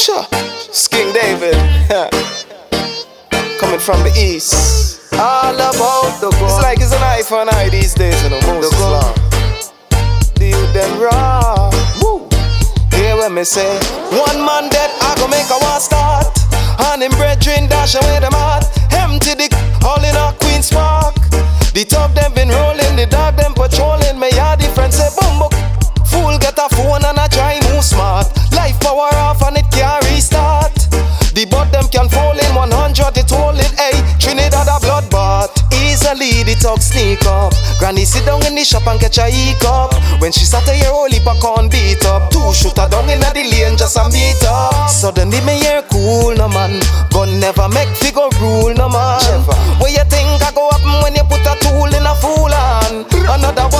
King David. Coming from the east. All about the gun. It's like it's an eye for an eye these days, you know. Moses gun. Law. The youth them raw. Woo. Hear what me say. One man dead, I go make a war start. And him brethren dash away them heart. Easily the talk sneak up. Granny sit down in the shop and catch a hiccup. When she sat a year old, heap a corn beat up. Two shooter down in the lane, just a beat up. Suddenly me hear cool, no man. Gun never make figure rule, no man. Where you think I go happen when you put a tool in a fool hand? Another war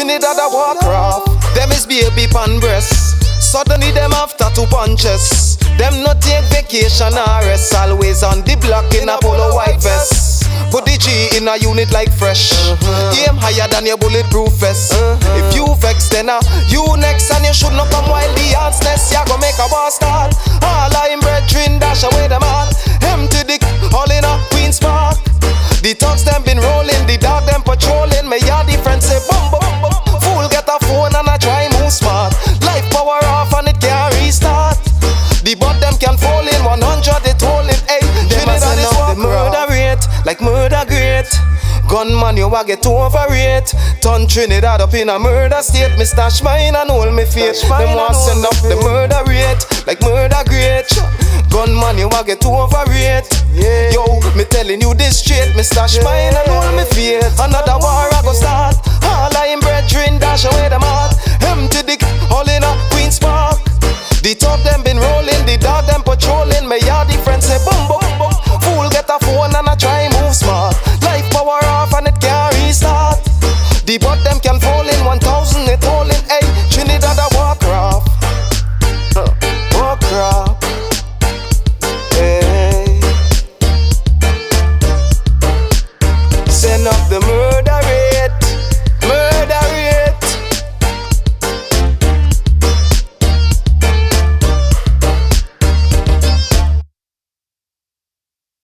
Trinidad a Warcraft. Them is baby pan breast. Suddenly them have tattoo punches. Them not take vacation or rest. Always on the block in a polo white vest. Put the G in a unit like fresh. Aim higher than your bulletproof vest. If you vex, then uh, you next, and you should not come while the ants nest. Ya go make a war start. All I'm brethren dash away them Gunman, you a get too overrate. Turn Trinidad up in a murder state. Me stash mine and hold me faith. Them want send up the murder rate, like murder great. Gunman, you a get too. Yeah. Yo, me telling you this straight. Me stash yeah. mine and hold me faith. Another war I go start. All I in brethren dash away the man.